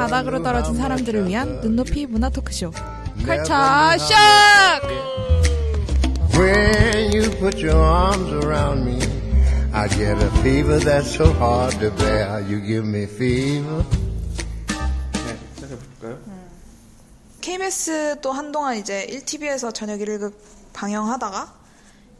바닥으로 떨어진 사람들을 위한 눈높이 문화 토크쇼 컬처 샥! When you put your arms around me, I get a fever that's so hard to bear. You give me fever. 네, 시작해볼까요? KBS도 한동안 이제 1TV에서 저녁 1급 방영하다가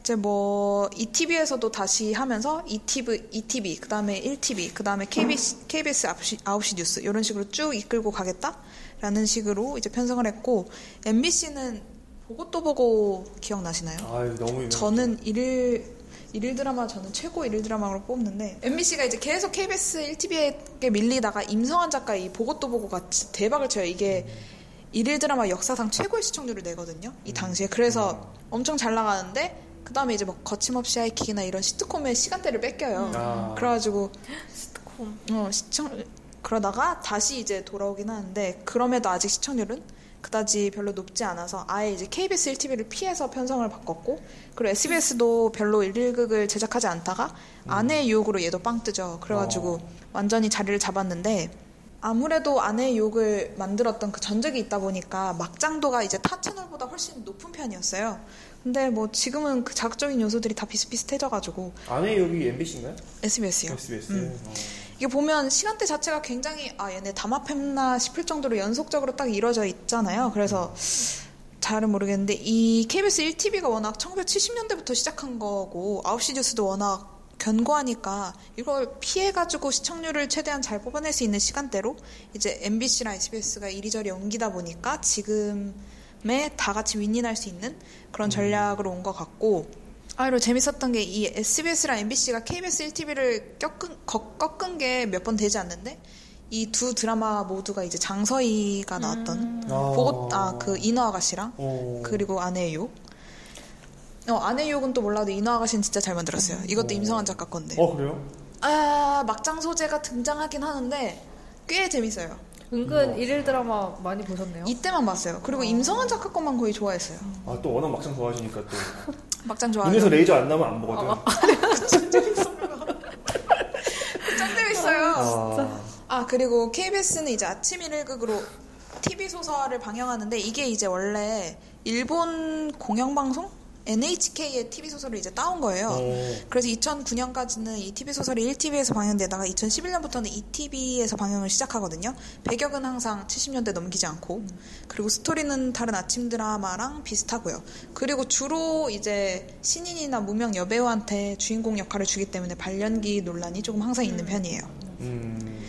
이제 뭐 2TV에서도 다시 하면서 2TV, 2TV 그다음에 1TV, 그다음에 KBS KBS 9시, 9시 뉴스 이런 식으로 쭉 이끌고 가겠다라는 식으로 이제 편성을 했고 MBC는 보고 또 보고 기억나시나요? 아유, 너무 유명. 저는 일일 일일 드라마 저는 최고 일일 드라마로 뽑는데 MBC가 이제 계속 KBS 1TV에 밀리다가 임성환 작가 이 보고 또 보고가 진짜 대박을 쳐요. 이게 일일 드라마 역사상 최고의 시청률을 내거든요. 이 당시에 그래서 엄청 잘 나가는데 그 다음에 이제 뭐 거침없이 하이킥이나 이런 시트콤의 시간대를 뺏겨요. 아. 그래가지고 시트콤 어 시청 그러다가 다시 이제 돌아오긴 하는데 그럼에도 아직 시청률은 그다지 별로 높지 않아서 아예 이제 KBS 1TV를 피해서 편성을 바꿨고 그리고 SBS도 별로 1일극을 제작하지 않다가 아내의 유혹으로 얘도 빵 뜨죠. 그래가지고 완전히 자리를 잡았는데 아무래도 아내의 유혹을 만들었던 그 전적이 있다 보니까 막장도가 이제 타 채널보다 훨씬 높은 편이었어요. 근데 뭐 지금은 그 자극적인 요소들이 다 비슷비슷해져가지고 아내 여기 MBC인가요? SBS요. SBS. 음. 어. 이게 보면 시간대 자체가 굉장히 아 얘네 담합했나 싶을 정도로 연속적으로 딱 이루어져 있잖아요. 그래서 잘은 모르겠는데 이 KBS 1TV가 워낙 1970년대부터 시작한 거고 9시 뉴스도 워낙 견고하니까 이걸 피해가지고 시청률을 최대한 잘 뽑아낼 수 있는 시간대로 이제 MBC랑 SBS가 이리저리 옮기다 보니까 지금에 다 같이 윈윈할 수 있는 그런 전략으로 온 것 같고 아, 그리고 재밌었던 게 이 SBS랑 MBC가 KBS 1TV를 꺾은, 거- 꺾은 게 몇 번 되지 않는데 이 두 드라마 모두가 이제 장서희가 나왔던 아. 보고 아 그 인어 아가씨랑 어. 그리고 아내의 욕. 어 아내의 욕은 또 몰라도 인어 아가씨는 진짜 잘 만들었어요. 이것도 임성환 작가 건데. 어, 그래요? 아 막장 소재가 등장하긴 하는데 꽤 재밌어요. 은근 일일 드라마 많이 보셨네요. 이때만 봤어요. 그리고 임성환 작가 것만 거의 좋아했어요. 아, 또 워낙 막상 좋아하시니까 또. 막장 좋아해요. 눈에서 레이저 안 나면 안 보거든. 짱 있어요. 아, 아 그리고 KBS는 이제 아침 일일극으로 TV 소설을 방영하는데 이게 이제 원래 일본 공영방송 NHK의 TV 소설을 이제 따온 거예요. 어. 그래서 2009년까지는 이 TV 소설이 1TV에서 방영되다가 2011년부터는 2TV에서 방영을 시작하거든요. 배경은 항상 70년대 넘기지 않고 그리고 스토리는 다른 아침 드라마랑 비슷하고요. 그리고 주로 이제 신인이나 무명 여배우한테 주인공 역할을 주기 때문에 발연기 논란이 조금 항상 있는 편이에요. 음.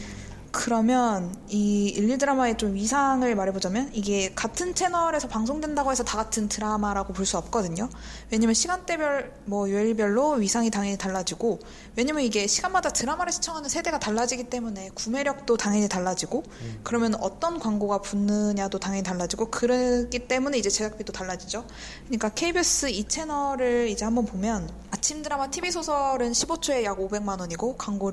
그러면 이 일일 드라마의 좀 위상을 말해보자면 이게 같은 채널에서 방송된다고 해서 다 같은 드라마라고 볼 수 없거든요. 왜냐면 시간대별 뭐 요일별로 위상이 당연히 달라지고 왜냐면 이게 시간마다 드라마를 시청하는 세대가 달라지기 때문에 구매력도 당연히 달라지고 그러면 어떤 광고가 붙느냐도 당연히 달라지고 그러기 때문에 이제 제작비도 달라지죠. 그러니까 KBS 이 채널을 이제 한번 보면 아침 드라마 TV 소설은 15초에 약 500만 원이고 광고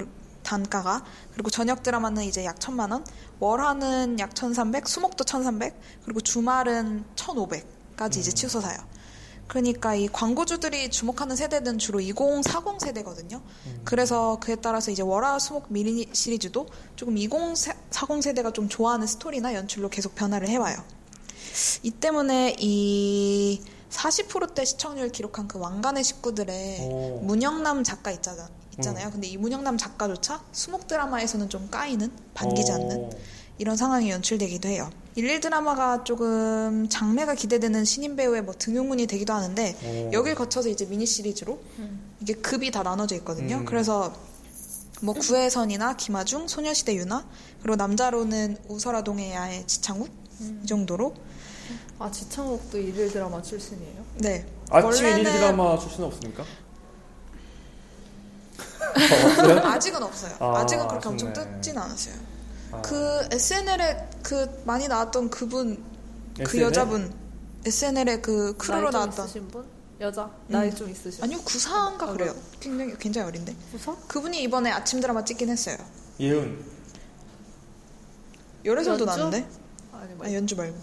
단가가 그리고 저녁 드라마는 이제 약 천만 원, 월화는 약 천삼백, 수목도 천삼백, 그리고 주말은 천오백까지 이제 치솟아요. 그러니까 이 광고주들이 주목하는 세대는 주로 2040 세대거든요. 그래서 그에 따라서 이제 월화 수목 미니 시리즈도 조금 2040 세대가 좀 좋아하는 스토리나 연출로 계속 변화를 해와요. 이 때문에 이 40%대 시청률 기록한 그 왕관의 식구들의 오. 문영남 작가 있잖아, 있잖아요. 근데 이 문영남 작가조차 수목 드라마에서는 좀 까이는 반기지 않는 어. 이런 상황이 연출되기도 해요. 일일 드라마가 조금 장래가 기대되는 신인 배우의 뭐 등용문이 되기도 하는데 오. 여길 거쳐서 이제 미니 시리즈로 이게 급이 다 나눠져 있거든요. 음. 그래서 뭐 구혜선이나 김아중, 소녀시대 유나 그리고 남자로는 우설아동의 야의 지창욱 이 정도로 아 지창욱도 일일 드라마 출신이에요? 네 아침 일일 드라마 출신 없습니까? 어, 없어요? 아직은 없어요. 아, 아직은 그렇게 아쉽네. 엄청 뜨진 않았어요. 아. 그 SNL에 그 많이 나왔던 그분 그 SNL? 여자분 SNL에 그 크루로 나이 좀 나왔던 있으신 분? 여자? 나이 좀 있으신 아니요 구사인가 아, 그래요. 굉장히 굉장히 어린데 구사? 그분이 이번에 아침 드라마 찍긴 했어요. 예은. 열애설도? 나왔는데 아니 뭐 아, 연주 말고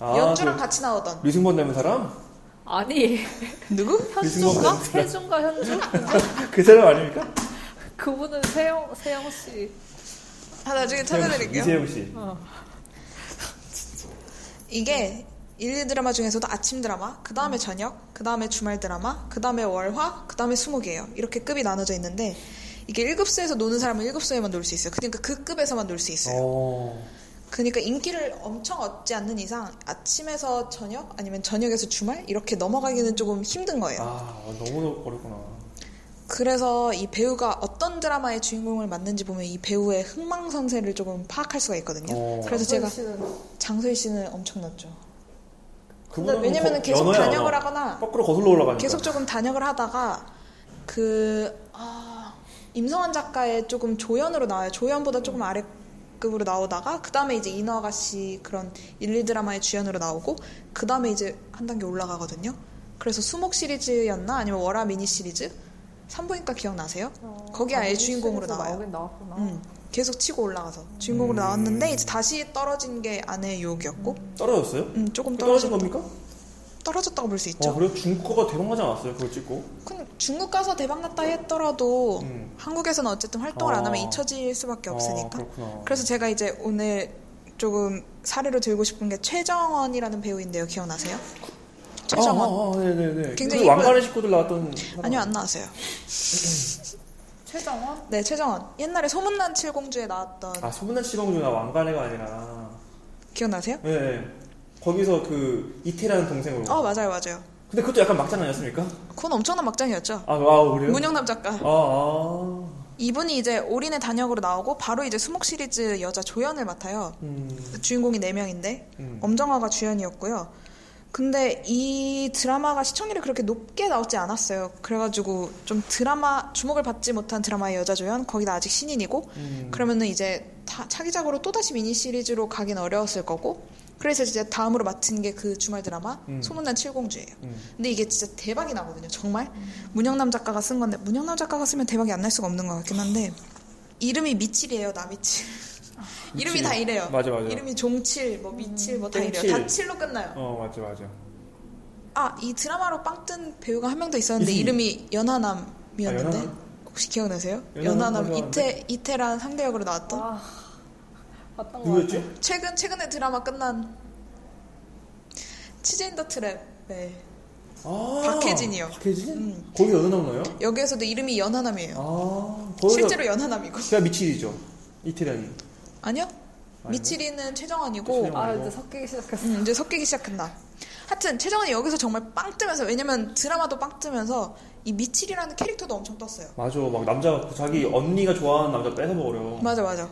아, 연주랑 그 같이 나오던 류승범 닮은 사람? 아니 누구? 현주인가? 세준가 현주? 그 사람 아닙니까? 그분은 세영 세영 씨 아, 나중에 찾아드릴게요. 이세영 씨. 이게 일일 드라마 중에서도 아침 드라마, 그 다음에 저녁, 그 다음에 주말 드라마, 그 다음에 월화, 그 다음에 수목이에요. 이렇게 급이 나눠져 있는데 이게 1급수에서 노는 사람은 1급수에만 놀 수 있어요. 그러니까 그 급에서만 놀 수 있어요. 어. 그러니까 인기를 엄청 얻지 않는 이상 아침에서 저녁 아니면 저녁에서 주말 이렇게 넘어가기는 조금 힘든 거예요. 아, 너무 어렵구나. 그래서 이 배우가 어떤 드라마의 주인공을 맡는지 보면 이 배우의 흥망성쇠를 조금 파악할 수가 있거든요. 어. 그래서 제가 장소희 씨는 엄청났죠. 그분은 왜냐면은 거- 계속 연어야, 단역을 연어. 하거나 거꾸로 거슬러 올라가니까. 계속 조금 단역을 하다가 그 아, 임성환 작가의 조금 조연으로 나와요. 조연보다 조금 아래 급으로 나오다가 그 다음에 이제 인어 아가씨 그런 일일 드라마의 주연으로 나오고 그 다음에 이제 한 단계 올라가거든요. 그래서 수목 시리즈였나 아니면 월화 미니 시리즈 산부인과 기억나세요? 거기 아예 주인공으로 나와요. 음, 계속 치고 올라가서 주인공으로 음. 나왔는데 이제 다시 떨어진 게 아내의 유혹이었고 떨어졌어요? 음, 조금 떨어진 겁니까? 떨어졌다고 볼 수 있죠. 어, 그래요? 중국어가 대박나지 않았어요? 그거 찍고? 근데 중국 가서 대박 났다 했더라도 음. 한국에서는 어쨌든 활동을 안 하면 아. 잊혀질 수밖에 아, 없으니까. 그렇구나. 그래서 제가 이제 오늘 조금 사례로 들고 싶은 게 최정원이라는 배우인데요. 기억나세요? 최정원. 아, 아, 아, 네네네. 굉장히 그 왕관의 이쁜- 식구들 나왔던. 사람. 아니요, 안 나왔어요. 최정원? 네, 최정원. 옛날에 소문난 칠공주에 나왔던 아, 소문난 시공주가 왕관애가 아니라. 기억나세요? 네. 네. 거기서 그 이태라는 동생으로. 어, 맞아요, 맞아요. 근데 그것도 약간 막장 아니었습니까? 그건 엄청난 막장이었죠. 아, 아 그래요? 문영남 작가. 아, 아. 이분이 이제 올인의 단역으로 나오고 바로 이제 수목 시리즈 여자 조연을 맡아요. 음. 주인공이 4명인데 음. 엄정화가 주연이었고요. 근데 이 드라마가 시청률이 그렇게 높게 나오지 않았어요. 그래가지고 좀 드라마 주목을 받지 못한 드라마의 여자 조연 거기다 아직 신인이고 음. 그러면은 이제 타- 차기작으로 또 다시 미니 시리즈로 가긴 어려웠을 거고 그래서 이제 다음으로 맡은 게 그 주말 드라마 음. 소문난 칠공주예요. 음. 근데 이게 진짜 대박이 나거든요. 정말 문영남 작가가 쓴 건데 문영남 작가가 쓰면 대박이 안 날 수가 없는 것 같긴 한데 이름이 미칠이에요. 나미칠. 이름이 다 이래요. 맞아, 맞아. 이름이 종칠, 뭐 미칠, 뭐 다 이래요. 다 칠로 끝나요. 어, 맞죠, 맞아. 아, 이 드라마로 빵 뜬 배우가 한 명 더 있었는데 이승기. 이름이 연하남이었는데 아, 연하남? 혹시 기억나세요? 연하남 연하남 맞아, 이태 이태란 상대역으로 나왔던 아, 봤던 거. 누구였지? 최근 최근에 드라마 끝난 치즈인 더 트랩. 네. 아. 박혜진이요. 박혜진? 음. 거기 어느 나오나요? 여기에서도 이름이 연하남이에요. 아. 거기서 실제로 연하남이고. 제가 미칠이죠. 이태란이. 아니요? 미칠이는 최정원이고 최정원. 아, 이제 섞이기 시작했어. 음, 이제 섞이기 시작한다. 하여튼 최정원이 여기서 정말 빵 뜨면서 왜냐면 드라마도 빵 뜨면서 이 미칠이라는 캐릭터도 엄청 떴어요. 맞아. 막 남자, 자기 언니가 좋아하는 남자 뺏어 먹으려. 맞아 맞아.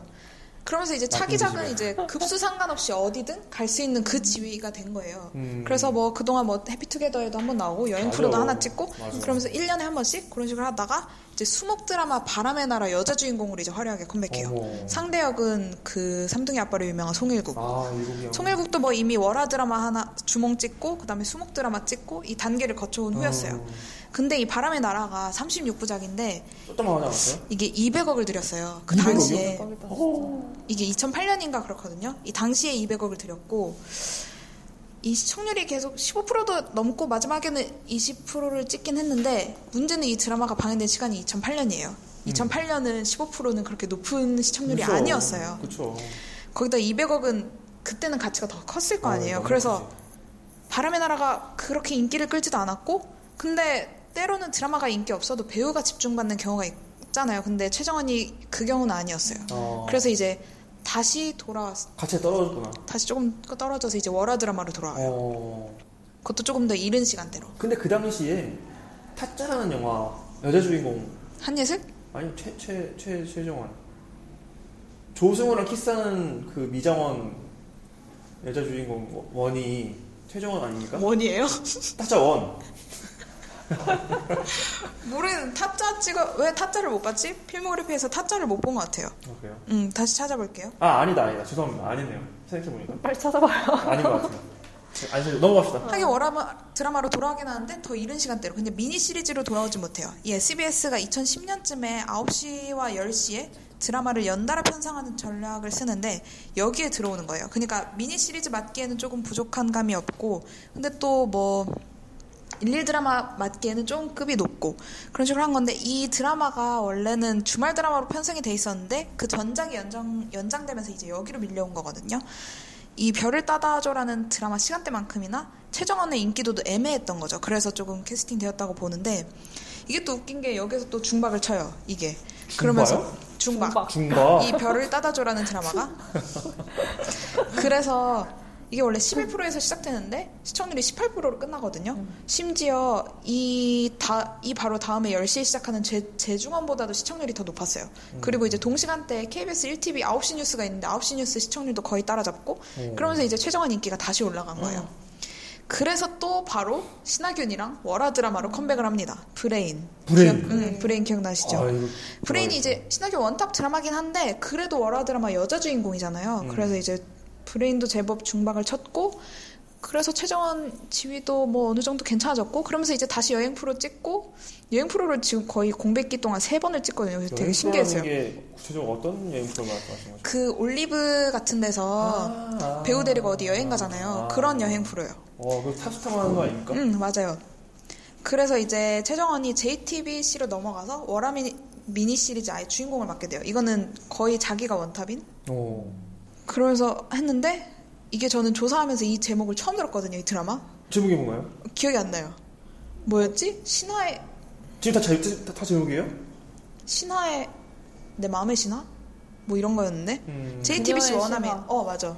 그러면서 이제 차기작은. 이제 급수 상관없이 어디든 갈 수 있는 그 지위가 된 거예요. 음. 그래서 뭐 그동안 뭐 해피투게더에도 한번 나오고 여행. 프로도 하나 찍고 맞아. 그러면서 1년에 한 번씩 그런 식으로 하다가 이제 수목 드라마 바람의 나라 여자 주인공으로 이제 화려하게 컴백해요. 어머. 상대 역은 그 삼둥이 아빠로 유명한 송일국. 아. 송일국도 뭐 이미 월화 드라마 하나 주몽 찍고 그다음에 수목 드라마 찍고 이 단계를 거쳐온 후였어요. 어. 근데 이 바람의 나라가 36부작인데 쫓다만 하지 않았어요? 이게 200억을 들였어요. 그 200억 이요? 당시에 대박이다. 어. 이게 2008년인가 그렇거든요. 이 당시에 200억을 들였고 이 시청률이 계속 15%도 넘고 마지막에는 20%를 찍긴 했는데 문제는 이 드라마가 방영된 시간이 2008년이에요. 2008년은 15%는 그렇게 높은 시청률이 그쵸. 아니었어요. 그쵸. 거기다 200억은 그때는 가치가 더 컸을 거 어, 아니에요. 너무 그래서 크지. 바람의 나라가 그렇게 인기를 끌지도 않았고 근데 때로는 드라마가 인기 없어도 배우가 집중받는 경우가 있잖아요. 근데 최정원이 그 경우는 아니었어요. 어. 그래서 이제 다시 돌아왔 같이 떨어졌구나. 다시 조금 떨어져서 이제 월화 드라마로 돌아와요. 어. 그것도 조금 더 이른 시간대로. 근데 그 당시에 타짜라는 영화 여자 주인공 한예슬? 아니 최최 최 최정원 조승우랑 키스하는 그 미장원 여자 주인공 원이 최정원 아닙니까? 원이에요? 타짜 원. 모르는 타짜 찍어 왜 타짜를 못 봤지? 필모그래피에서 타짜를 못 본 것 같아요. 아, 그래요? 음 다시 찾아볼게요. 아 아니다 아니다 죄송합니다 아니네요 생각해보니까 빨리 찾아봐요. 아닌 것 같아요 아니 넘어갑시다 하긴 월화 드라마로 돌아가긴 하는데 더 이른 시간대로 근데 미니 시리즈로 돌아오지 못해요. 이 SBS가 2010년쯤에 9시와 10시에 드라마를 연달아 편성하는 전략을 쓰는데 여기에 들어오는 거예요. 그러니까 미니 시리즈 맞기에는 조금 부족한 감이 없고 근데 또뭐 일일 드라마 맞기에는 좀 급이 높고 그런 식으로 한 건데 이 드라마가 원래는 주말 드라마로 편성이 돼 있었는데 그 전작이 연장 연장되면서 이제 여기로 밀려온 거거든요. 이 별을 따다줘라는 드라마 시간대만큼이나 최정원의 인기도도 애매했던 거죠. 그래서 조금 캐스팅 되었다고 보는데 이게 또 웃긴 게 여기서 또 중박을 쳐요. 이게 그러면서 중박. 중바. 이 별을 따다줘라는 드라마가 그래서 이게 원래 11%에서 시작되는데 시청률이 18%로 끝나거든요. 심지어 이, 다, 이 바로 다음에 10시에 시작하는 제, 재중원보다도 시청률이 더 높았어요. 그리고 이제 동시간대에 KBS 1TV 9시 뉴스가 있는데 9시 뉴스 시청률도 거의 따라잡고 그러면서 이제 최정원 인기가 다시 올라간 거예요. 그래서 또 바로 신하균이랑 월화 드라마로 컴백을 합니다. 브레인. 브레인. 기억, 응, 브레인 기억나시죠? 아, 브레인이. 이제 신하균 원탑 드라마긴 한데 그래도 월화 드라마 여자 주인공이잖아요. 음. 그래서 이제 브레인도 제법 중박을 쳤고 그래서 최정원 지위도 뭐 어느 정도 괜찮아졌고 그러면서 이제 다시 여행 프로 찍고 여행 프로를 지금 거의 공백기 동안 세 번을 찍거든요. 그래서 되게 신기했어요. 구체적으로 어떤 여행 프로 말씀하시는 거죠? 그 올리브 같은 데서 아. 배우 데리고 어디 여행 가잖아요. 아. 그런 여행 프로요. 어, 그 탑스타만 하는 거 아닙니까? 응, 맞아요. 그래서 이제 최정원이 JTBC로 넘어가서 월화 미니, 미니 시리즈 아예 주인공을 맡게 돼요. 이거는 거의 자기가 원탑인? 오. 그러면서 했는데 이게 저는 조사하면서 이 제목을 처음 들었거든요, 이 드라마. 제목이 뭔가요? 기억이 안 나요. 뭐였지? 신화의 지금 다, 자, 다, 다 제목이에요? 신화의 내 마음의 신화? 뭐 이런 거였는데 음. JTBC 원하면 신화. 어 맞아.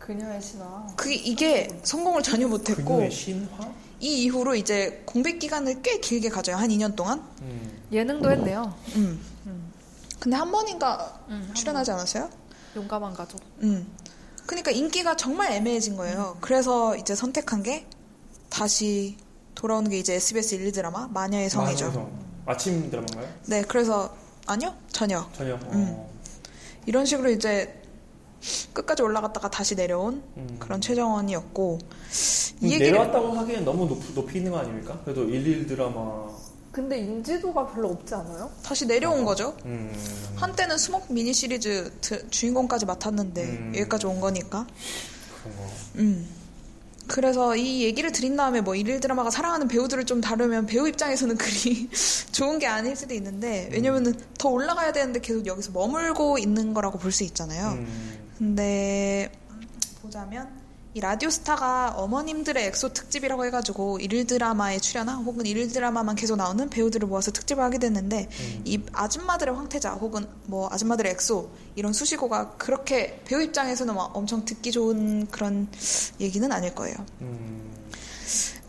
그녀의 신화. 그게 이게 성공을 전혀 못했고 그녀의 신화? 이 이후로 이제 공백 기간을 꽤 길게 가져요 한 2년 동안. 음. 예능도 했네요. 음. 근데 한 번인가 음, 한 출연하지 않았어요? 용감한 가족. 음. 그러니까 인기가 정말 애매해진 거예요. 그래서 이제 선택한 게 다시 돌아오는 게 이제 SBS 1, 2 드라마 마녀의 성이죠. 마녀의 성. 아침 드라마인가요? 네, 그래서 아니요 저녁 저녁. 음. 어. 이런 식으로 이제 끝까지 올라갔다가 다시 내려온 음. 그런 최정원이었고 음, 이 얘기를 내려왔다고 하기엔 너무 높, 높이 있는 거 아닙니까? 그래도 11 드라마. 근데 인지도가 별로 없지 않아요? 다시 내려온 거죠. 음. 한때는 수목 미니 시리즈 드- 주인공까지 맡았는데 음. 여기까지 온 거니까. 그런 거. 음. 그래서 이 얘기를 드린 다음에 뭐 일일 드라마가 사랑하는 배우들을 좀 다루면 배우 입장에서는 그리 좋은 게 아닐 수도 있는데 왜냐면은 더 올라가야 되는데 계속 여기서 머물고 있는 거라고 볼 수 있잖아요. 음. 근데 보자면 이 라디오스타가 어머님들의 엑소 특집이라고 해가지고 일일 드라마에 출연한 혹은 일일 드라마만 계속 나오는 배우들을 모아서 특집을 하게 됐는데 음. 이 아줌마들의 황태자 혹은 뭐 아줌마들의 엑소 이런 수식어가 그렇게 배우 입장에서는 막 엄청 듣기 좋은 그런 얘기는 아닐 거예요. 음.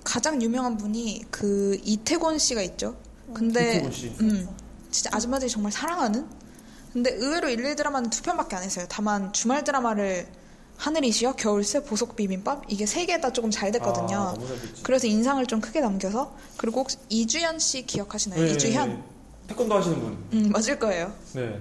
가장 유명한 분이 그 이태곤 씨가 있죠. 근데 이태곤 씨. 음, 진짜 아줌마들이 정말 사랑하는. 근데 의외로 일일 드라마는 두 편밖에 안 했어요. 다만 주말 드라마를 하늘이시여, 겨울새, 보석 비빔밥 이게 세 개 다 조금 잘 됐거든요. 아. 그래서 인상을 좀 크게 남겨서 그리고 혹시 이주연 씨 기억하시나요? 네, 이주현. 네. 태권도 하시는 분. 음, 맞을 거예요. 네.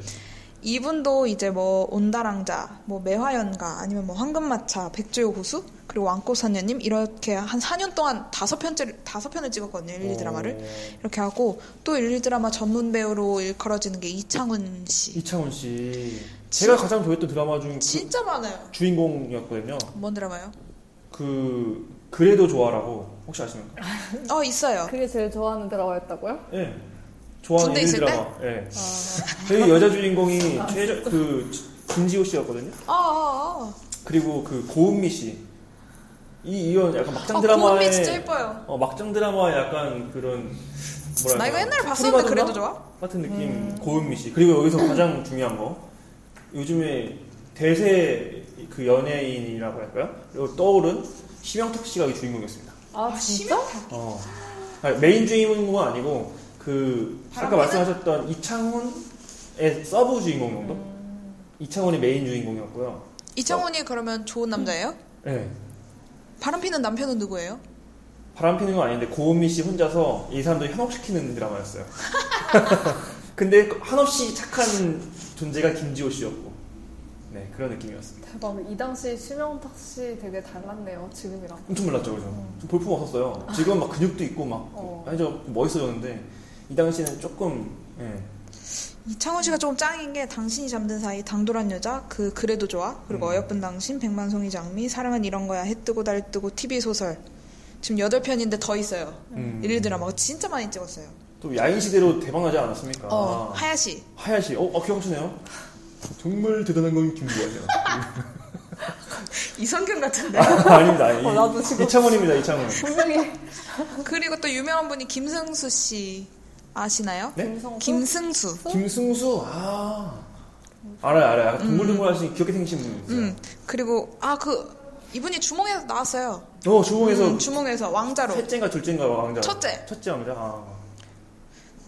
이분도 이제 뭐 온다랑자, 뭐 매화연가, 아니면 뭐 황금마차, 백조의 호수, 그리고 왕꽃선녀님 이렇게 한 4년 동안 다섯 편째 다섯 편을 찍었거든요. 일일 드라마를 어, 이렇게 하고 또 일일 드라마 전문 배우로 일컬어지는 게 이창훈 씨. 이창훈 씨. 제가 가장 좋아했던 드라마 중그 진짜 많아요. 주인공이었거든요. 뭔 드라마요? 그 그래도 좋아라고 혹시 아십니까? 어 있어요. 그게 제일 좋아하는 드라마였다고요? 예. 좋아하는 군대 있을 드라마. 예. 아, 저희 여자 주인공이 최저 그 김지호 씨였거든요. 아, 아, 아. 그리고 그 고은미 씨. 이 이런 약간 막장 아, 드라마의 고은미 진짜 예뻐요. 어, 막장 드라마의 약간 그런 뭐랄까 나 이거 옛날에 봤었는데 그래도 좋아? 같은 느낌 음. 고은미 씨 그리고 여기서 가장 중요한 거 요즘에 대세 그 연예인이라고 할까요? 그리고 떠오른 심형탁 씨가 이 주인공이었습니다. 아 진짜? 어. 아니, 메인 주인공은 아니고 그 아까 바람피는? 말씀하셨던 이창훈의 서브 주인공 정도? 음. 이창훈이 메인 주인공이었고요. 이창훈이 그러면 좋은 남자예요? 네. 바람피는 남편은 누구예요? 바람 피는 건 아닌데 고은미 씨 혼자서 이 사람들 현혹시키는 드라마였어요. 근데 한없이 착한 존재가 김지호 씨였고, 네 그런 느낌이었습니다. 대박. 이 당시 심영탁 씨 되게 달랐네요. 지금이랑. 엄청 몰랐죠, 그죠? 좀 볼품 없었어요. 지금 막 근육도 있고 막 어. 아니 저 멋있어졌는데 이 당시는 조금 예. 이창훈 씨가 조금 짱인 게 당신이 잠든 사이 당돌한 여자 그 그래도 좋아 그리고 음. 어여쁜 당신 백만송이 장미 사랑은 이런 거야 해 뜨고 달 뜨고 TV 소설 지금 8편인데 더 있어요. 음. 일일 드라마가 진짜 많이 찍었어요. 또 야인 시대로 대박나지 않았습니까? 어, 하야시. 하야시. 어, 어 기억하시네요? 정말 대단한 건 김구아예요. 이성균 같은데. 아 닙니다. 아니, 어, 나도 지금- 이창원입니다. 이창원. 분명히 그리고 또 유명한 분이 김승수 씨 아시나요? 네? 김성수? 김승수. 김승수. 아 알아요, 알아요. 약간 동글동글 하신 귀엽게 생기신 분 있어요. 음. 그리고 아 그 이분이 주몽에서 나왔어요. 어 주몽에서 음, 주몽에서 왕자로. 셋째인가 둘째인가 왕자. 첫째. 첫째 왕자. 아.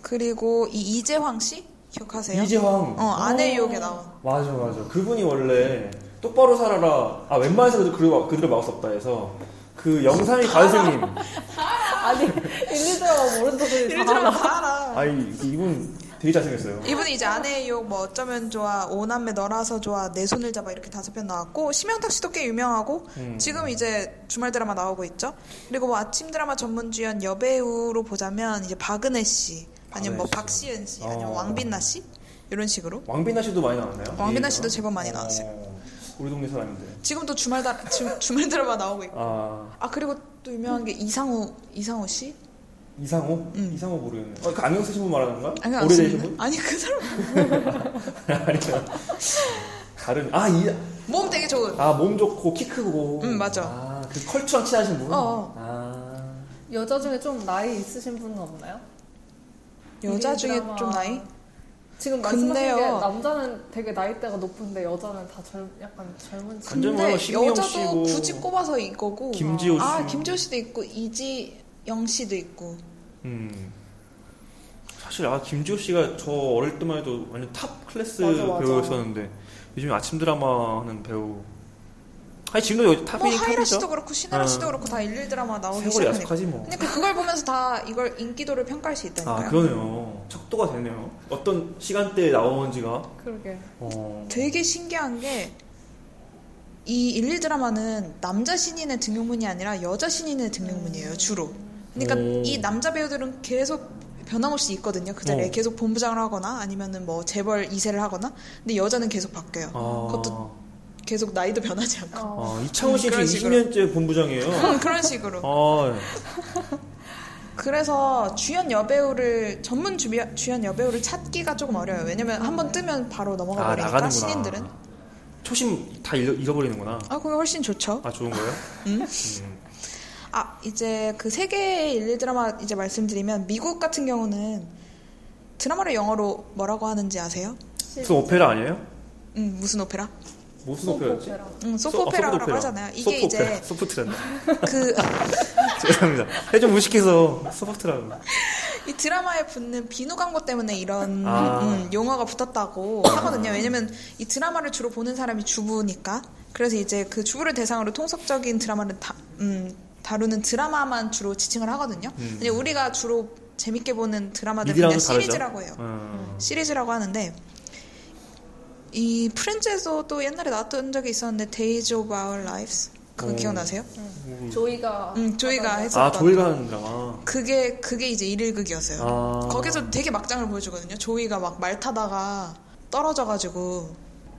그리고 이 이재황 씨 기억하세요? 이재황. 어 아내 유혹에 나온. 맞아, 맞아. 그분이 원래 똑바로 살아라. 아 웬만해서도 그 그들을 막을 수 없다 해서 그 영상이 가수님. 아니 일일 드라마 모르는 분들이 일일 다 알아. 다 알아. 아니 이분 되게 잘생겼어요. 이분이 이제 아내의 유혹 뭐 어쩌면 좋아 오남매 너라서 좋아 내 손을 잡아 이렇게 다섯 편 나왔고 심영탁 씨도 꽤 유명하고 음. 지금 이제 주말 드라마 나오고 있죠 그리고 뭐 아침 드라마 전문 주연 여배우로 보자면 이제 박은혜 씨 아니면 뭐 박은혜 씨. 박시은 씨 아니면 어. 왕빈나 씨 이런 식으로 왕빈나 씨도 많이 나왔나요? 왕빈나 이 씨도? 제법 많이 나왔어요. 어, 우리 동네 사람인데. 지금도 주말 다 주, 주말 드라마 나오고 있고 아 아 그리고 또 유명한 게 이상우 이상우 씨 이상호? 음. 이상호 모르겠네. 어, 그 안경 쓰신 분 말하는 건가? 아니 안 오래되신? 분? 아니 그 사람 아니요. 다른 아 이. 몸 되게 좋은 아, 몸 좋고, 키 크고. 음, 맞아. 아, 그 컬처랑 친하신 분? 어. 아. 여자 중에 좀 나이 있으신 분은 없나요? 여자 중에 드라마. 좀 나이 지금 말씀하신 근데요. 게 남자는 되게 나이대가 높은데 여자는 다 젊, 약간 젊은 층. 완전 근데 여자도 씨고. 굳이 꼽아서 이거고 김지호 아 씨. 김지호 씨도 있고 이지영 씨도 있고 음. 사실, 아, 김지호 씨가 저 어릴 때만 해도 완전 top class 맞아, 맞아. 배우였었는데, 요즘에 아침 드라마 하는 배우. 아니, 지금도 여기 뭐 top이긴 하희라 씨도 top이죠. 그렇고 신애라 어. 씨도 그렇고 다 일일 드라마 나오기 세월이 시작하니까 야속하지 뭐. 그러니까 그걸 보면서 다 이걸 인기도를 평가할 수 있다니까요 아, 그러네요. 척도가 되네요. 어떤 시간대에 나오는지가. 그러게. 어. 되게 신기한 게 이 일일 드라마는 남자 신인의 등용문이 아니라 여자 신인의 등용문이에요 주로 그러니까 오. 이 남자 배우들은 계속 변함없이 있거든요 그 자리에 어. 계속 본부장을 하거나 아니면은 뭐 재벌 2세를 하거나 근데 여자는 계속 바뀌어요 아. 그것도 계속 나이도 변하지 않고 어. 아, 이창훈 씨 음, 지금 식으로. 20년째 본부장이에요. 음, 그런 식으로 아, 그래서 주연 여배우를 전문 주비, 주연 여배우를 찾기가 조금 어려워요 왜냐면 한 번 뜨면 바로 넘어가 아, 버리니까 나가는구나. 신인들은 초심 다 잃어, 잃어 버리는구나. 아 그게 훨씬 좋죠 아, 좋은 거예요? 음? 음. 아 이제 그 세계의 일일 드라마 이제 말씀드리면 미국 같은 경우는 드라마를 영어로 뭐라고 하는지 아세요? 그 오페라 아니에요? 음 무슨 오페라? 무슨 소프 오페라였지? 소- 소프오페라라고 아, 소프트오페라. 하잖아요. 이게 소프오페라. 이제 소프트란다. 그 이 죄송합니다. 해좀 무식해서 소프트라고. 드라마에 붙는 비누 광고 때문에 이런 아. 음, 용어가 붙었다고 하거든요. 왜냐면 이 드라마를 주로 보는 사람이 주부니까. 그래서 이제 그 주부를 대상으로 통속적인 드라마를 다, 음, 다루는 드라마만 주로 지칭을 하거든요. 음. 근데 우리가 주로 재밌게 보는 드라마들 그냥? 시리즈라고 해요. 음. 시리즈라고 하는데 이 프렌즈에서도 옛날에 나왔던 적이 있었는데 Days of Our Lives 그거 오. 기억나세요? 조이가. 음, 조이가. 했었던 아, 조이가 하는 드라마. 그게 그게 이제 일일극이었어요. 아. 거기서 되게 막장을 보여주거든요. 조이가 막 말 타다가 떨어져가지고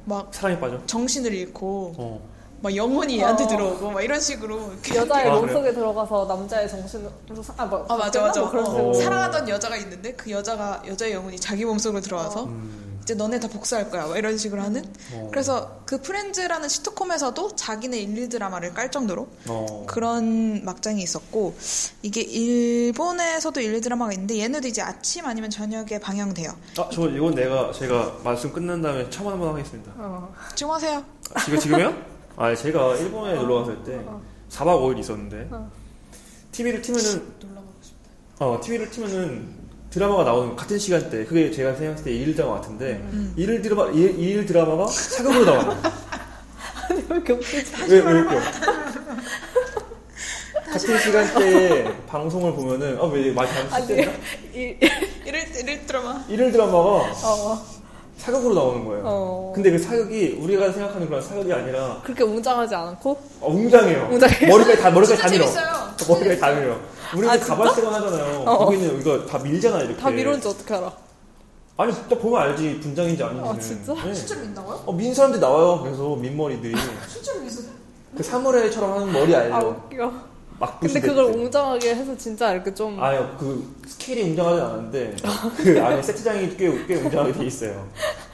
막 사랑에 빠져. 정신을 잃고 어. 막 영혼이 얘한테 어. 들어오고 막 이런 식으로 이렇게 여자의 아, 몸속에 들어가서 남자의 정신으로 사- 아, 뭐, 아 맞아? 맞아 뭐 그런 어. 어. 사랑하던 여자가 있는데 그 여자가 여자의 영혼이 자기 몸속으로 들어와서 음. 이제 너네 다 복수할 거야 막 이런 식으로 하는 어. 그래서 그 프렌즈라는 시트콤에서도 자기네 일일 드라마를 깔 정도로 어. 그런 막장이 있었고 이게 일본에서도 일일 드라마가 있는데 얘네도 이제 아침 아니면 저녁에 방영돼요. 아, 저 이건 내가 제가 말씀 끝난 다음에 첨언 한번 하겠습니다. 어. 지금 하세요. 아, 지금 지금요? 아, 제가 일본에 놀러 갔을 때 어. 4박 5일 있었는데 어. TV를 틀면은 어, TV를 틀면은 드라마가 나오는 같은 시간대 그게 제가 생각했을 때 일일 드라마 같은데 음. 일일 드라마 일, 일일 드라마가 사극으로 나와요. 아니, 왜 이렇게 웃기지? 왜, 왜 웃겨? 같은 시간대에 방송을 보면은 아왜 많이 아니, 잘못했나? 이, 일일 일일 드라마. 일일 드라마가 어, 사극으로 나오는 거예요. 어. 근데 그 사극이 우리가 생각하는 그런 사극이 아니라 그렇게 웅장하지 않고? 어, 웅장해요. 웅장해요? 머리까지 다 머리까지 다 밀어. 머리까지 다 밀어. 우리는 아, 진짜? 가발세건 하잖아요. 어. 거기는 이거 다 밀잖아 이렇게. 다 미론지 어떻게 알아? 아니 딱 보면 알지 분장인지 아닌지는. 아, 진짜? 네. 실제로 민다고요? 어, 민 사람들이 나와요. 그래서 민머리들이 실제로 민서. 그 사무라이처럼 하는 머리 아, 알죠? 웃겨. 막 근데 그걸 때. 웅장하게 해서 진짜 이렇게 좀 아니요, 그 스케일이 웅장하지 않았는데 그 안에 세트장이 꽤, 꽤 웅장하게 돼 있어요.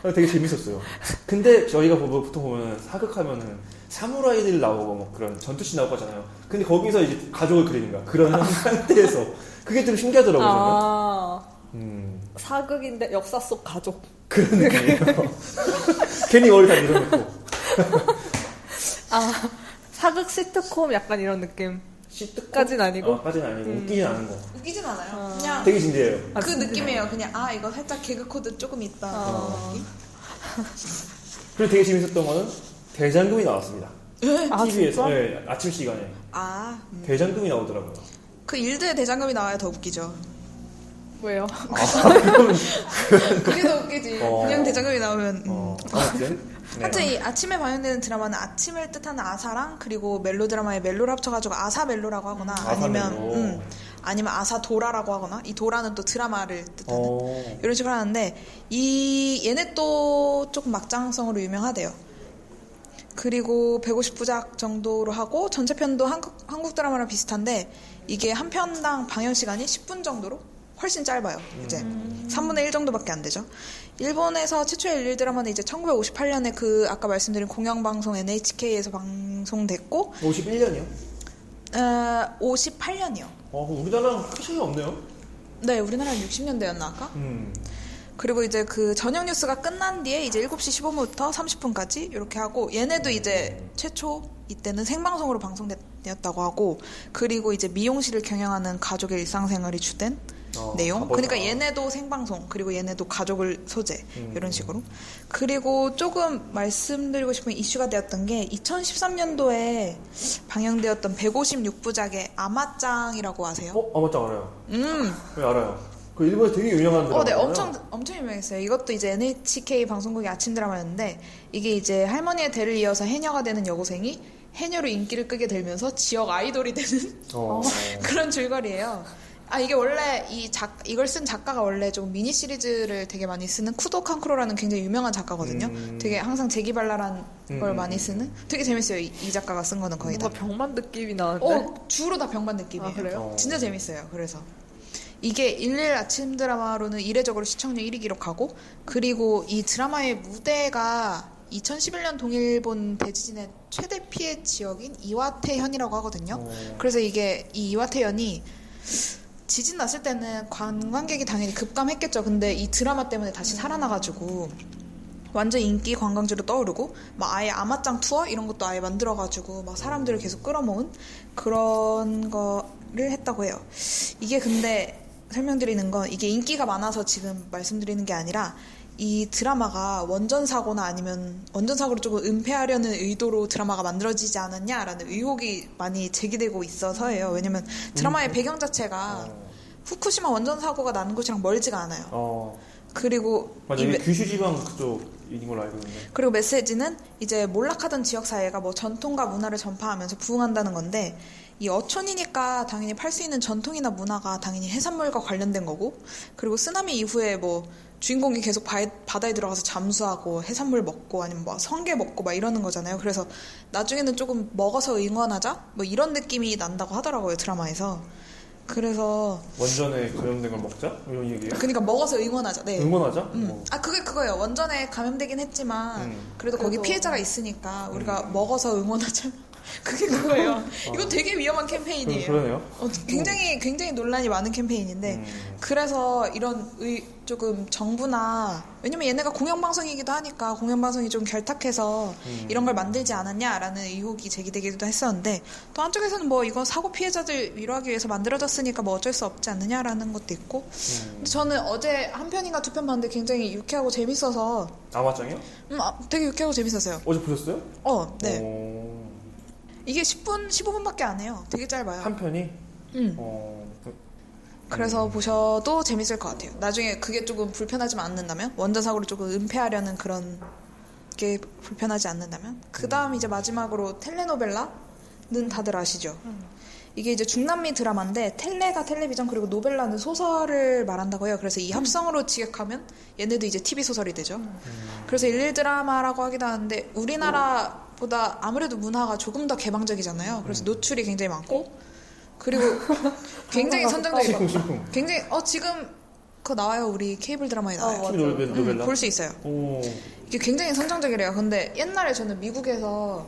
되게 재밌었어요. 근데 저희가 보- 보통 보면 사극하면은 사무라이들 나오고 뭐 그런 전투씬 나오고 하잖아요. 근데 거기서 이제 가족을 그리는 거야. 그런 상태에서 그게 좀 신기하더라고요. 아 음, 사극인데 역사 속 가족. 그런 느낌이에요. 괜히 머리 다 밀어놓고 아 사극 시트콤 약간 이런 느낌. 시트콤? 까진 아니고? 어, 까진 아니고 웃기진 않은 거. 웃기진 않아요. 어. 그냥 되게 진지해요. 아, 그? 느낌이에요. 그냥 아 이거 살짝 개그 코드 조금 있다. 어. 느낌? 그리고 되게 재밌었던 거는 대장금이 나왔습니다. 아 TV에서? 네, 아침 시간에 아, 음. 대장금이 나오더라고요. 그 일드에 대장금이 나와야 더 웃기죠. 왜요? 그게 더 웃기지. 어. 그냥 대장금이 나오면. 음. 어, 네. 하여튼 이 아침에 방영되는 드라마는 아침을 뜻하는 아사랑 그리고 멜로 드라마의 멜로를 합쳐가지고 아사 멜로라고 하거나 아사 아니면 멜로. 음, 아니면 아사 도라라고 하거나 이 도라는 또 드라마를 뜻하는 어, 이런 식으로 하는데 이 얘네 또 조금 막장성으로 유명하대요. 그리고 150부작 정도로 하고 전체 편도 한국, 한국 드라마랑 비슷한데 이게 한 편당 방영 시간이 10분 정도로 훨씬 짧아요. 이제 3분의 1 정도밖에 안 되죠. 일본에서 최초의 일일 드라마는 이제 1958년에 그 아까 말씀드린 공영방송 NHK에서 방송됐고 51년이요? 어, 58년이요. 어, 우리나라랑 크게 차이 없네요. 네, 우리나라는 60년대였나 아까? 음. 그리고 이제 그 저녁 뉴스가 끝난 뒤에 이제 7시 15분부터 30분까지 이렇게 하고 얘네도 이제 최초 이때는 생방송으로 방송되었다고 하고 그리고 이제 미용실을 경영하는 가족의 일상생활이 주된 어, 내용. 가보자. 그러니까 얘네도 생방송 그리고 얘네도 가족을 소재 음. 이런 식으로. 그리고 조금 말씀드리고 싶은 이슈가 되었던 게 2013년도에 방영되었던 156부작의 아마짱이라고 아세요? 어, 아맞짱 알아요. 음. 왜 알아요? 그 일본에 되게 유명한 드라마. 어, 네, 엄청 엄청 유명했어요. 이것도 이제 NHK 방송국의 아침 드라마였는데 이게 이제 할머니의 대를 이어서 해녀가 되는 여고생이 해녀로 인기를 끄게 되면서 지역 아이돌이 되는 어. 그런 줄거리예요. 아 이게 원래 이 작 이걸 쓴 작가가 원래 좀 미니 시리즈를 되게 많이 쓰는 쿠도 칸크로라는 굉장히 유명한 작가거든요. 음. 되게 항상 재기발랄한 걸 음, 많이 음, 쓰는 되게 재밌어요. 이, 이 작가가 쓴 거는 거의 다. 병만 느낌이 나는데. 어 주로 다 병반 느낌이에요. 아, 그래요? 어. 진짜 재밌어요. 그래서 이게 일일 아침 드라마로는 이례적으로 시청률 1위 기록하고 그리고 이 드라마의 무대가 2011년 동일본 대지진의 최대 피해 지역인 이와테현이라고 하거든요. 어. 그래서 이게 이 이와테현이 지진 났을 때는 관광객이 당연히 급감했겠죠. 근데 이 드라마 때문에 다시 살아나가지고 완전 인기 관광지로 떠오르고 막 아예 아마짱 투어 이런 것도 아예 만들어가지고 막 사람들을 계속 끌어모은 그런 거를 했다고 해요. 이게 근데 설명드리는 건 이게 인기가 많아서 지금 말씀드리는 게 아니라 이 드라마가 원전 사고나 아니면 원전 사고를 조금 은폐하려는 의도로 드라마가 만들어지지 않았냐라는 의혹이 많이 제기되고 있어서예요. 왜냐면 드라마의 배경 자체가 후쿠시마 원전 사고가 나는 곳이랑 멀지가 않아요. 어. 그리고 맞아. 이 규슈 지방 그쪽인 걸로 알고 있는데. 그리고 메시지는 이제 몰락하던 지역 사회가 뭐 전통과 문화를 전파하면서 부흥한다는 건데 이 어촌이니까 당연히 팔 수 있는 전통이나 문화가 당연히 해산물과 관련된 거고 그리고 쓰나미 이후에 뭐 주인공이 계속 바, 바다에 들어가서 잠수하고 해산물 먹고 아니면 뭐 성게 먹고 막 이러는 거잖아요. 그래서 나중에는 조금 먹어서 응원하자 뭐 이런 느낌이 난다고 하더라고요 드라마에서. 그래서 원전에 감염된 걸 먹자? 이런 얘기예요? 그러니까 먹어서 응원하자. 네. 응원하자? 음. 어. 아 그게 그거예요. 원전에 감염되긴 했지만 음. 그래도 거기 그래도- 피해자가 있으니까 우리가 먹어서 응원하자. 그게 그거예요. 이건 되게 위험한 그, 캠페인이에요. 그러네요. 어, 굉장히 굉장히 논란이 많은 캠페인인데 음. 그래서 이런 의, 조금 정부나 왜냐면 얘네가 공영방송이기도 하니까 공영방송이 좀 결탁해서 음. 이런 걸 만들지 않았냐라는 의혹이 제기되기도 했었는데 또 한쪽에서는 뭐 이거 사고 피해자들 위로하기 위해서 만들어졌으니까 뭐 어쩔 수 없지 않느냐라는 것도 있고 음. 저는 어제 한 편인가 두 편 봤는데 굉장히 유쾌하고 재밌어서 아마짱이요? 음, 아, 되게 유쾌하고 재밌었어요. 어제 보셨어요? 어, 네. 어. 이게 10분, 15분밖에 안 해요. 되게 짧아요. 한 편이? 음. 어. 그- 그래서 보셔도 재밌을 것 같아요. 나중에 그게 조금 불편하지만 않는다면 원전 사고를 조금 은폐하려는 그런 게 불편하지 않는다면 그 다음 이제 마지막으로 텔레노벨라는 다들 아시죠? 이게 이제 중남미 드라마인데 텔레가 텔레비전 그리고 노벨라는 소설을 말한다고 해요. 그래서 이 합성으로 지역하면 얘네도 이제 TV 소설이 되죠. 그래서 일일 드라마라고 하기도 하는데 우리나라 보다 아무래도 문화가 조금 더 개방적이잖아요. 그래서 노출이 굉장히 많고 그리고 굉장히 선정적이고. 굉장히 어 지금 그거 나와요 우리 케이블 드라마에 나와요. 맞아. TV 노벨 노벨라. 볼 수 있어요. 오. 이게 굉장히 선정적이래요. 근데 옛날에 저는 미국에서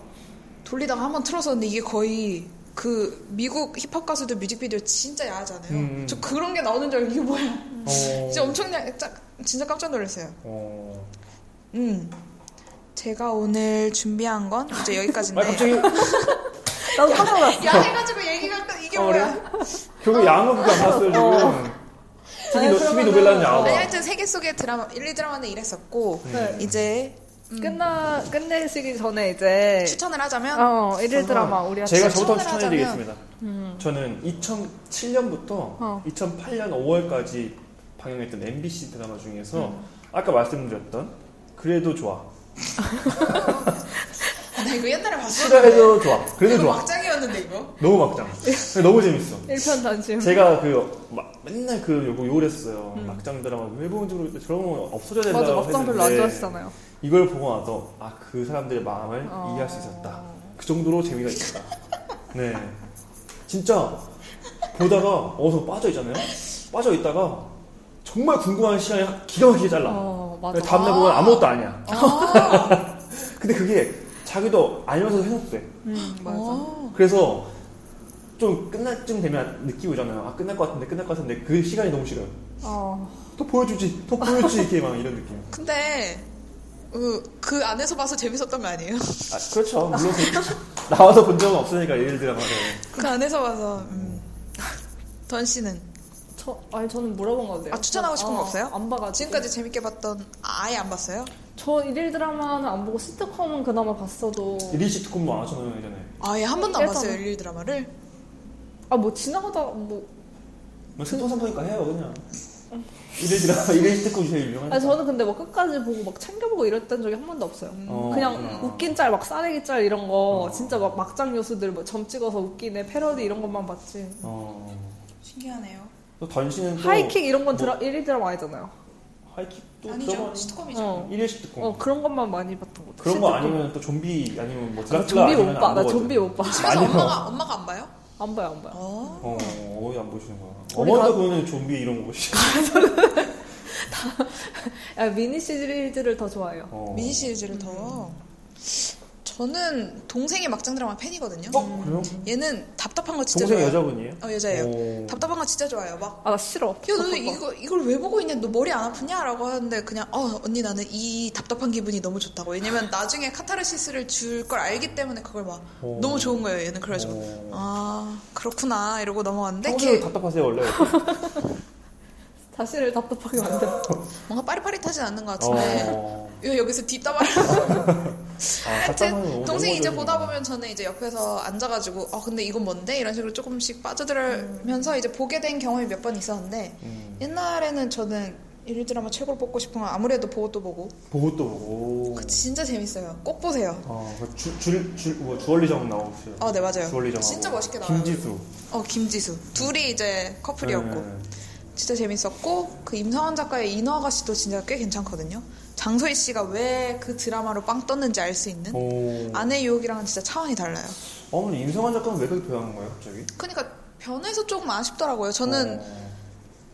돌리다가 한번 틀었었는데 이게 거의 그 미국 힙합 가수들 뮤직비디오 진짜 야하잖아요. 음. 저 그런 게 나오는 줄 알고 이게 뭐야? 어. 진짜 엄청 야, 짜- 진짜 깜짝 놀랐어요. 어. 음. 제가 오늘 준비한 건 이제 여기까지인데. 아 갑자기 나도 깜짝 놀랐어. 야 해가지고 얘기가 끝- 이게 어, 뭐야? 결국 양은 그게 안 봤어요 지금. TV, 아니, 노, TV 그러면은- 노벨라는 양아. 아니 하여튼 세계 속의 드라마 1, 2드라마는 이랬었고 네. 이제 끝나 끝내시기 전에 이제 추천을 하자면 어 일일 드라마 우리가 제가 추천을 저부터 추천해드리겠습니다. 저는 2007년부터 어. 2008년 5월까지 방영했던 MBC 드라마 중에서 음. 아까 말씀드렸던 그래도 좋아. 아, 나 이거 옛날에 봤었는데 싫어해도 좋아. 그래도 좋아. 막장이었는데 이거 너무 막장. 너무 재밌어. 일편단심. 제가 그 막, 맨날 그 요거 욕을 했어요. 막장 드라마 왜 보는지 모르겠다. 저런 거 없어져야 된다고 음. 맞아 막상 별로 안 좋아하시잖아요. 이걸 보고 나서 아 그 사람들의 마음을 어. 이해할 수 있었다. 그 정도로 재미가 있었다. 네, 진짜 보다가 어서 빠져 있잖아요. 빠져 있다가 정말 궁금한 시간이 기가 막히게 잘라. 어 맞아. 다음날 보면 아무것도 아니야. 아, 근데 그게 자기도 알면서 해놓대. 음 맞아. 어. 그래서 좀 끝날 쯤 되면 느끼고 있잖아요. 아 끝날 것 같은데 끝날 것 같은데 그 시간이 너무 싫어요. 어더 보여주지, 더 보여주지 이렇게 막 이런 느낌. 근데 그, 그 안에서 봐서 재밌었던 거 아니에요? 아 그렇죠. 물론 그렇죠. 나와서 본 적은 없으니까 예를 들어 말해. 그 안에서 봐서 음. 던 씨는 저 아니 저는 물어본 건데요. 아, 추천하고 싶은 거 없어요? 안 봐가지고. 지금까지 재밌게 봤던 아예 안 봤어요? 저 일일 드라마는 안 보고 시트콤은 그나마 봤어도. 리시 특콤도 안 하잖아요 예전에. 아예 한 번도 안 예전에. 봤어요 일일 드라마를? 아 뭐 지나가다 뭐. 뭐 스포 삼포니까 해요 그냥. 이래 드라마 이래 특콤 제일 유명한. 아 저는 근데 뭐 끝까지 보고 막 챙겨보고 이랬던 적이 한 번도 없어요. 어, 그냥 그렇구나. 웃긴 짤, 막 싸대기 짤 이런 거 어. 진짜 막 막장 요소들 뭐점 찍어서 웃기네 패러디 이런 것만 봤지. 어. 신기하네요. 또 던시는 또 하이킥 이런 건 뭐- 드라, 일일 드라마 아니잖아요. 하이킥도 아니죠 저거 시트콤이죠. 어. 일일 시트콤. 어 그런 것만 많이 봤던 것 같아. 그런 거 시트콤. 아니면 또 좀비 아니면 뭐나 드라큘라 좀비 아니면 못 봐. 안나 보거든. 좀비 못 봐. 집에서 많이 엄마가 엄마가 안 봐요? 안 봐요, 안 봐요. 어. 어, 어이 안 보시는 거야. 우리 어머니가 다- 보는 좀비 이런 거 보시. 야, 미니 시리즈를 더 좋아해요. 어. 미니 시리즈를 더. 저는 동생이 막장 드라마 팬이거든요. 어 그래요? 얘는 답답한 거 진짜 동생 좋아해요. 여자분이에요? 어 여자예요. 오. 답답한 거 진짜 좋아해요. 막 아, 나 싫어. 야, 너 이거, 이걸 왜 보고 있냐? 너 머리 안 아프냐? 라고 하는데, 그냥, 어, 언니 나는 이 답답한 기분이 너무 좋다고. 왜냐면 나중에 카타르시스를 줄 걸 알기 때문에 그걸 막 오. 너무 좋은 거예요, 얘는. 그래가지고, 오. 아, 그렇구나. 이러고 넘어갔는데, 걔 답답하세요 원래? 자신을 답답하게 만들어. 뭔가 빠릿빠릿하진 않는 것 같은데, 어. 이거 여기서 뒷담화를. 아, 하여튼, 너무 동생이 이제. 보다 보면 저는 이제 옆에서 앉아가지고, 어, 근데 이건 뭔데? 이런 식으로 조금씩 빠져들면서 이제 보게 된 경험이 몇 번 있었는데, 음. 옛날에는 저는 일일 드라마 최고로 뽑고 싶은 건 아무래도 보고 또 보고, 보고 또 보고. 그 진짜 재밌어요. 꼭 보세요. 어, 그 주, 줄, 줄, 뭐, 주얼리 정 나오시죠. 어, 네 맞아요. 주얼리 정. 진짜 멋있게 나와요. 김지수. 어, 김지수. 둘이 이제 커플이었고 네. 진짜 재밌었고 그 임성원 작가의 인어 아가씨도 진짜 꽤 괜찮거든요. 장소희 씨가 왜 그 드라마로 빵 떴는지 알 수 있는 오. 아내 유혹이랑은 진짜 차원이 달라요. 어, 근데 임성환 작가는 왜 그렇게 표현한 거예요, 갑자기? 그러니까 변해서 조금 아쉽더라고요. 저는 어.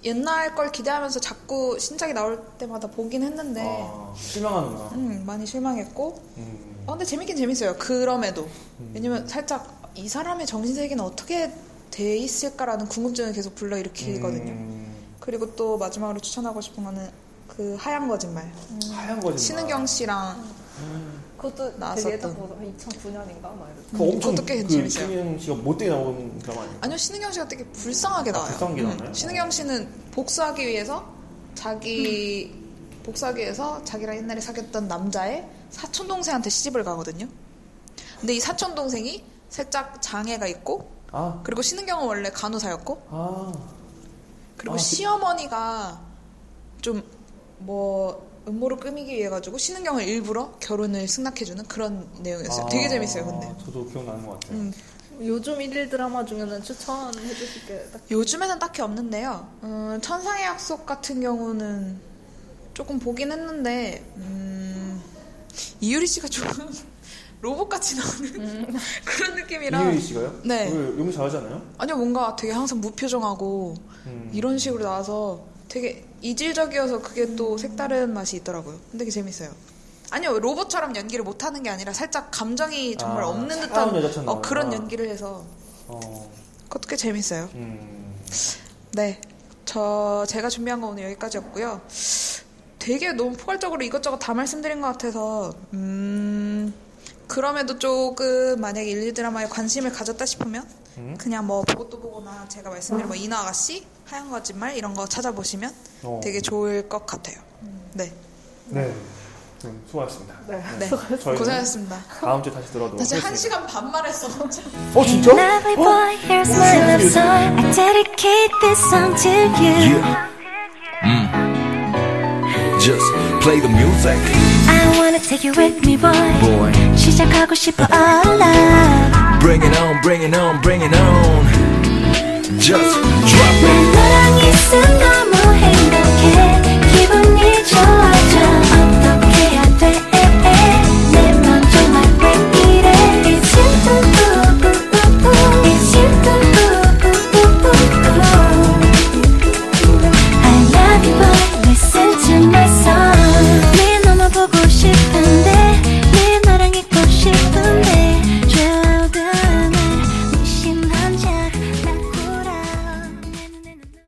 옛날 걸 기대하면서 자꾸 신작이 나올 때마다 보긴 했는데 아, 실망하는구나. 음, 많이 실망했고 음. 어, 근데 재밌긴 재밌어요. 그럼에도. 왜냐면 살짝 이 사람의 정신 세계는 어떻게 돼 있을까라는 궁금증을 계속 불러 일으키거든요. 음. 그리고 또 마지막으로 추천하고 싶은 거는 그 하얀 거짓말. 하얀 거짓말. 신은경 씨랑 그것도 나왔었던. 되게 딱 보다 2009년인가 막 이랬어. 그 엄청 그것도 꽤그 재밌어요. 신인 씨가 못되게 나오는 드라마 아니에요? 아니요 신은경 씨가 되게 불쌍하게 나와요. 불쌍하게 음, 나와요? 신은경 씨는 복수하기 위해서 자기 복수하기 위해서 자기랑 옛날에 사귀었던 남자의 사촌 동생한테 시집을 가거든요. 근데 이 사촌 동생이 살짝 장애가 있고 아, 그리고 신은경은 원래 간호사였고 아. 그리고 아, 그- 시어머니가 좀 뭐 음모를 꾸미기 위해 가지고 신은경을 일부러 결혼을 승낙해주는 그런 내용이었어요. 되게 아, 재밌어요, 근데. 저도 기억나는 것 같아요. 음, 요즘 일일 드라마 중에는 추천해 주실 게 딱. 요즘에는 딱히 없는데요. 음, 천상의 약속 같은 경우는 조금 보긴 했는데 음, 이유리 씨가 조금 로봇같이 나오는 그런 느낌이라 이유희 씨가요? 네. 왜 연기 잘하잖아요. 아니요 뭔가 되게 항상 무표정하고 음. 이런 식으로 나와서 되게 이질적이어서 그게 또 색다른 맛이 있더라고요. 근데 되게 재밌어요. 아니요 로봇처럼 연기를 못하는 게 아니라 살짝 감정이 정말 아, 없는 듯한 어, 그런. 연기를 해서 어, 그것도 꽤 재밌어요. 음, 네. 저, 제가 준비한 거 오늘 여기까지였고요. 되게 너무 포괄적으로 이것저것 다 말씀드린 것 같아서, 음, 그럼에도 조금 만약에 일일 드라마에 관심을 가졌다 싶으면, 음? 그냥 뭐 보고 또 보거나 제가 말씀드린 뭐 이나 아가씨, 하얀 거짓말 이런 거 찾아보시면 어. 되게 좋을 것 같아요. 네. 네. 음, 수고하셨습니다. 네. 네. 고생하셨습니다. 다음 주에 다시 들어도 나 지금 한. 시간 반만 했어. 어 진짜? To you. Yeah. Just play the music, Take it with me, boy. boy. 시작하고 싶어, I love. Bring it on, bring it on, bring it on. Just drop it. 너랑 있음 너무 행복해.